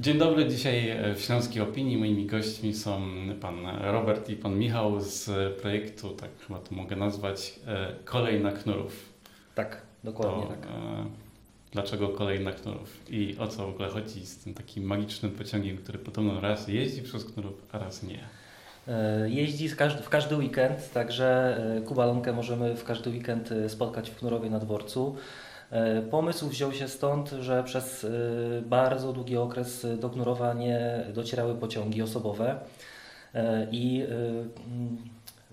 Dzień dobry, dzisiaj e, w Śląskiej Opinii moimi gośćmi są pan Robert i pan Michał z projektu, tak chyba to mogę nazwać, e, Kolej na Knurów. Tak, dokładnie To, tak. e, Dlaczego Kolej na Knurów i o co w ogóle chodzi z tym takim magicznym pociągiem, który podobno raz jeździ przez Knurów, a raz nie. E, Jeździ w każdy weekend, także Kubalonkę możemy w każdy weekend spotkać w Knurowie na dworcu. E, Pomysł wziął się stąd, że przez e, bardzo długi okres do Knurowa nie docierały pociągi osobowe E, i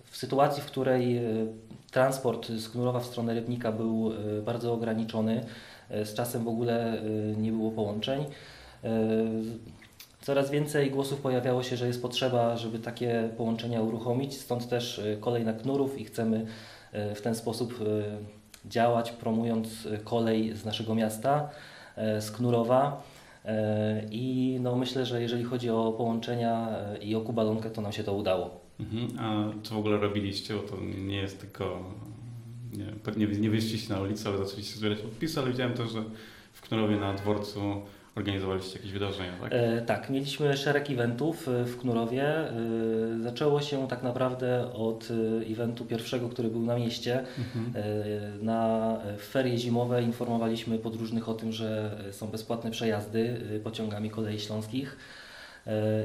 w sytuacji, w której transport z Knurowa w stronę Rybnika był bardzo ograniczony, z czasem w ogóle nie było połączeń. Coraz więcej głosów pojawiało się, że jest potrzeba, żeby takie połączenia uruchomić, stąd też kolej na Knurów i chcemy w ten sposób działać, promując e, kolej z naszego miasta, e, z Knurowa. E, I no myślę, że jeżeli chodzi o połączenia i o Kubalonkę, to nam się to udało. Mhm. A co w ogóle robiliście? Bo to nie jest tylko. Nie, pewnie nie na ulicę, ale zaczęliście zbierać podpisy, ale widziałem też, że w Knurowie na dworcu organizowaliście jakieś wydarzenia, tak? E, tak, mieliśmy szereg eventów e, w Knurowie. E, zaczęło się tak naprawdę od e, eventu pierwszego, który był na mieście. Mhm. E, Na ferie zimowe informowaliśmy podróżnych o tym, że są bezpłatne przejazdy e, pociągami kolei śląskich.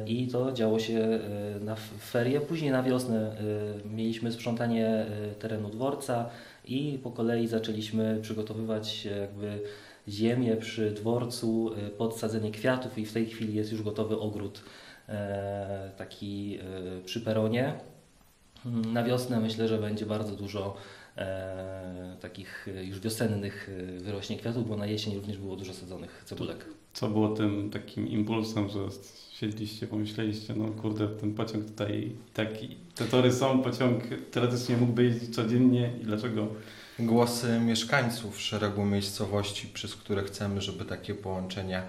I to działo się na ferie. Później na wiosnę mieliśmy sprzątanie terenu dworca i po kolei zaczęliśmy przygotowywać jakby ziemię przy dworcu, e, podsadzenie kwiatów i w tej chwili jest już gotowy ogród e, taki e, przy peronie. Mm, Na wiosnę myślę, że będzie bardzo dużo e, takich już wiosennych wyrośnie kwiatów, bo na jesień również było dużo sadzonych cebulek. Co było tym takim impulsem, że siedliście, pomyśleliście, no kurde, ten pociąg tutaj taki, te tory są, pociąg teoretycznie mógłby jeździć codziennie i dlaczego? Głosy mieszkańców szeregu miejscowości, przez które chcemy, żeby takie połączenia,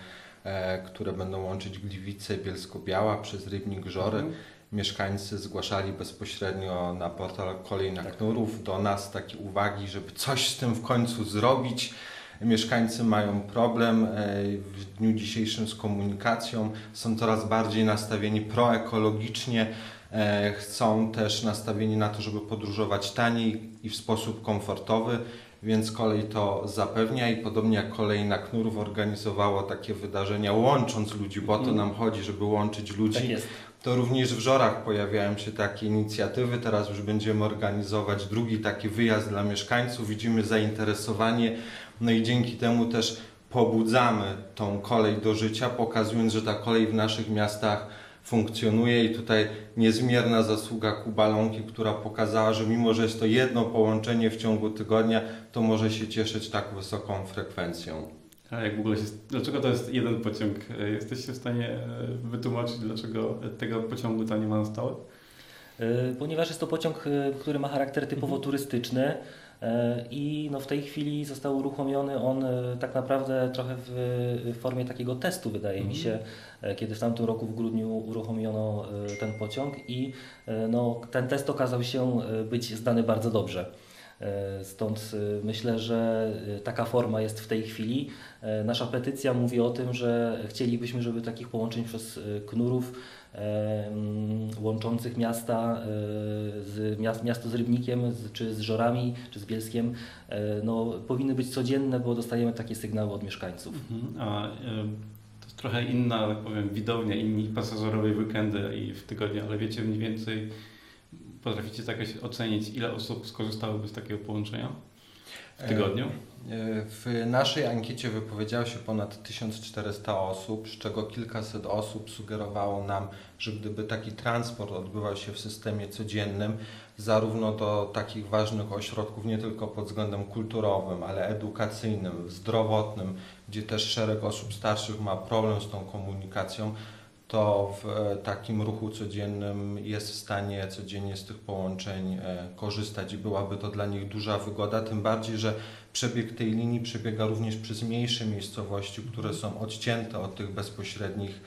e, które będą łączyć Gliwice, Bielsko-Biała przez Rybnik, Żory, Mhm. mieszkańcy zgłaszali bezpośrednio na portal Kolej na Tak. Knurów do nas takie uwagi, żeby coś z tym w końcu zrobić. Mieszkańcy mają problem e, w dniu dzisiejszym z komunikacją, są coraz bardziej nastawieni proekologicznie, e, chcą też nastawieni na to, żeby podróżować taniej i w sposób komfortowy, więc kolej to zapewnia i podobnie jak kolej na Knurów organizowało takie wydarzenia łącząc ludzi, bo o to Mhm. nam chodzi, żeby łączyć ludzi. Tak. To również w Żorach pojawiają się takie inicjatywy. Teraz już będziemy organizować drugi taki wyjazd dla mieszkańców. Widzimy zainteresowanie, no i dzięki temu też pobudzamy tą kolej do życia, pokazując, że ta kolej w naszych miastach funkcjonuje i tutaj niezmierna zasługa Kubalonki, która pokazała, że mimo, że jest to jedno połączenie w ciągu tygodnia, to może się cieszyć tak wysoką frekwencją. A jak w ogóle się, dlaczego to jest jeden pociąg? E, Jesteście w stanie e, wytłumaczyć, dlaczego tego pociągu ta nie ma na stałe? Y, Ponieważ jest to pociąg, który ma charakter typowo Mhm. turystyczny i no w tej chwili został uruchomiony on y, tak naprawdę trochę w formie takiego testu, wydaje mi Mhm. się, y, kiedy w tamtym roku w grudniu uruchomiono ten pociąg i no, ten test okazał się być zdany bardzo dobrze. Y, Stąd y, myślę, że y, taka forma jest w tej chwili. Nasza petycja mówi o tym, że chcielibyśmy, żeby takich połączeń przez Knurów łączących miasta e, z miast, miasto z Rybnikiem, z, czy z Żorami, czy z Bielskiem, e, no, powinny być codzienne, bo dostajemy takie sygnały od mieszkańców. Mhm. A e, to trochę inna, tak powiem, widownia, inni pasażerowie w weekendy i w tygodniu, ale wiecie mniej więcej, potraficie tak jakoś ocenić, ile osób skorzystałoby z takiego połączenia w tygodniu? E, W naszej ankiecie wypowiedziało się ponad 1400 osób, z czego kilkaset osób sugerowało nam, że gdyby taki transport odbywał się w systemie codziennym, zarówno do takich ważnych ośrodków, nie tylko pod względem kulturowym, ale edukacyjnym, zdrowotnym, gdzie też szereg osób starszych ma problem z tą komunikacją, to w e, takim ruchu codziennym jest w stanie codziennie z tych połączeń e, korzystać i byłaby to dla nich duża wygoda, tym bardziej, że przebieg tej linii przebiega również przez mniejsze miejscowości, które są odcięte od tych bezpośrednich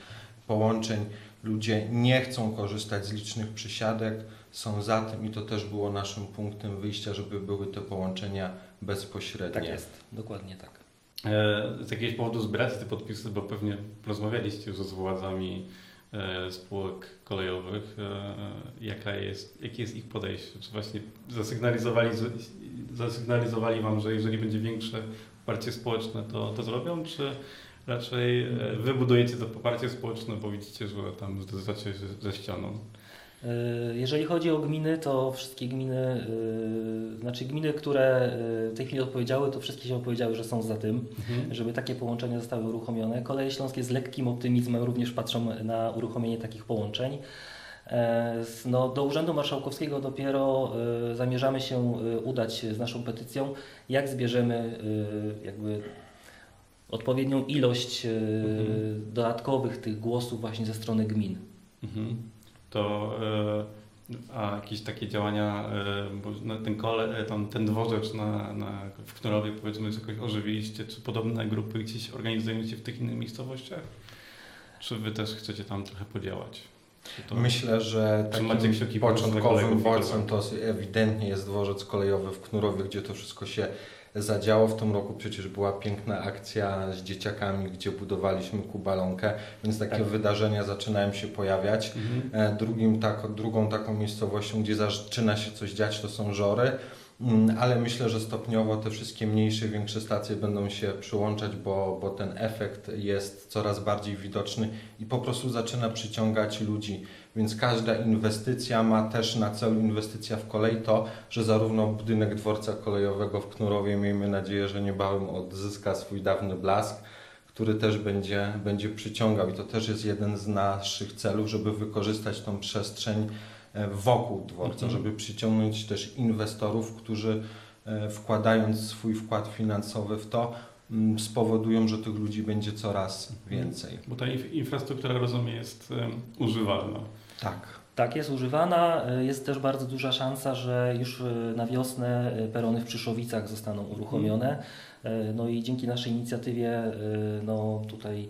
połączeń. Ludzie nie chcą korzystać z licznych przysiadek, są za tym i to też było naszym punktem wyjścia, żeby były te połączenia bezpośrednie. Tak jest, dokładnie tak. E, Z jakiegoś powodu zbieracie te podpisy, bo pewnie rozmawialiście już z władzami e, spółek kolejowych. E, Jaka jest, jakie jest ich podejście? Czy właśnie zasygnalizowali, zasygnalizowali Wam, że jeżeli będzie większe poparcie społeczne, to, to zrobią, czy raczej e, Wy budujecie to poparcie społeczne, bo widzicie, że tam zderzacie się ze ścianą? Y, Jeżeli chodzi o gminy, to wszystkie gminy, y, znaczy gminy, które y, w tej chwili odpowiedziały, to wszystkie się opowiedziały, że są za tym, żeby takie połączenia zostały uruchomione. Koleje Śląskie z lekkim optymizmem również patrzą na uruchomienie takich połączeń. E, No, do Urzędu Marszałkowskiego dopiero zamierzamy się udać z naszą petycją, jak zbierzemy jakby odpowiednią ilość Mhm. dodatkowych tych głosów właśnie ze strony gmin. Mhm. To e, a jakieś takie działania, e, bo na ten kole, e, tam, ten dworzec na, na, w Knurowie powiedzmy jest jakoś ożywiliście, czy podobne grupy gdzieś organizujecie w tych innych miejscowościach? Czy wy też chcecie tam trochę podziałać? Czy to... Myślę, że Czy takim początkowym bodźcem to ewidentnie jest dworzec kolejowy w Knurowie, gdzie to wszystko się zadziało. W tym roku przecież była piękna akcja z dzieciakami, gdzie budowaliśmy kubalonkę, więc takie Tak. wydarzenia zaczynają się pojawiać. Mhm. E, Drugim tak, drugą taką miejscowością, gdzie zaczyna się coś dziać, to są Żory. Mm, Ale myślę, że stopniowo te wszystkie mniejsze, większe stacje będą się przyłączać, bo, bo ten efekt jest coraz bardziej widoczny i po prostu zaczyna przyciągać ludzi. Więc każda inwestycja ma też na celu inwestycja w kolej to, że zarówno budynek dworca kolejowego w Knurowie, miejmy nadzieję, że niebawem odzyska swój dawny blask, który też będzie, będzie przyciągał i to też jest jeden z naszych celów, żeby wykorzystać tą przestrzeń wokół dworca, Mhm. żeby przyciągnąć też inwestorów, którzy e, wkładając swój wkład finansowy w to, mm, spowodują, że tych ludzi będzie coraz więcej. Bo ta inf- infrastruktura, rozumiem, jest używalna. Tak. Tak, jest używana. Y, Jest też bardzo duża szansa, że już y, na wiosnę y, perony w Przyszowicach zostaną uruchomione. Y, No i dzięki naszej inicjatywie no tutaj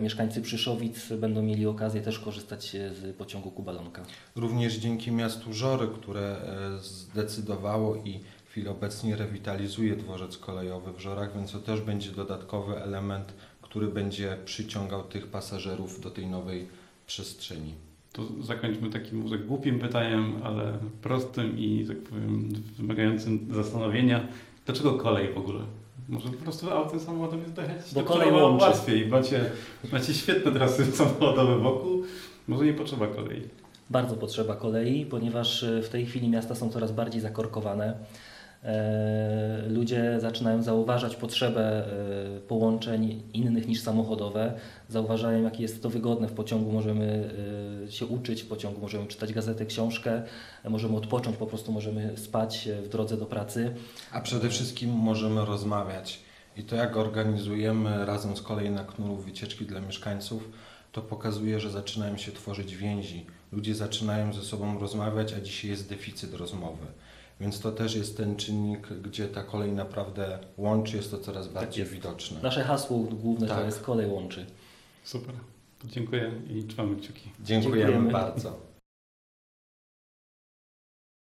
mieszkańcy Przyszowic będą mieli okazję też korzystać z pociągu Kubalonka. Również dzięki miastu Żory, które e, zdecydowało i w chwili obecnie rewitalizuje dworzec kolejowy w Żorach, więc to też będzie dodatkowy element, który będzie przyciągał tych pasażerów do tej nowej przestrzeni. To zakończmy takim może głupim pytaniem, ale prostym i, tak powiem, wymagającym zastanowienia. Dlaczego kolej w ogóle? Może po prostu autem samochodem jest dojechać Bo do kolej łączy. łatwiej. Macie, macie świetne trasy samochodowe wokół. Może nie potrzeba kolei. Bardzo potrzeba kolei, ponieważ y, w tej chwili miasta są coraz bardziej zakorkowane. E, Ludzie zaczynają zauważać potrzebę e, połączeń innych niż samochodowe. Zauważają, jakie jest to wygodne w pociągu. Możemy e, się uczyć w pociągu, możemy czytać gazetę, książkę, możemy odpocząć, po prostu możemy spać w drodze do pracy. A przede wszystkim możemy rozmawiać. I to, jak organizujemy razem z kolei na Knurów wycieczki dla mieszkańców, to pokazuje, że zaczynają się tworzyć więzi. Ludzie zaczynają ze sobą rozmawiać, a dzisiaj jest deficyt rozmowy. Więc to też jest ten czynnik, gdzie ta kolej naprawdę łączy, jest to coraz bardziej jest. widoczne. Nasze hasło główne to Tak. jest kolej łączy. Super. To dziękuję i trzymamy kciuki. Dziękujemy Dziękujemy. bardzo.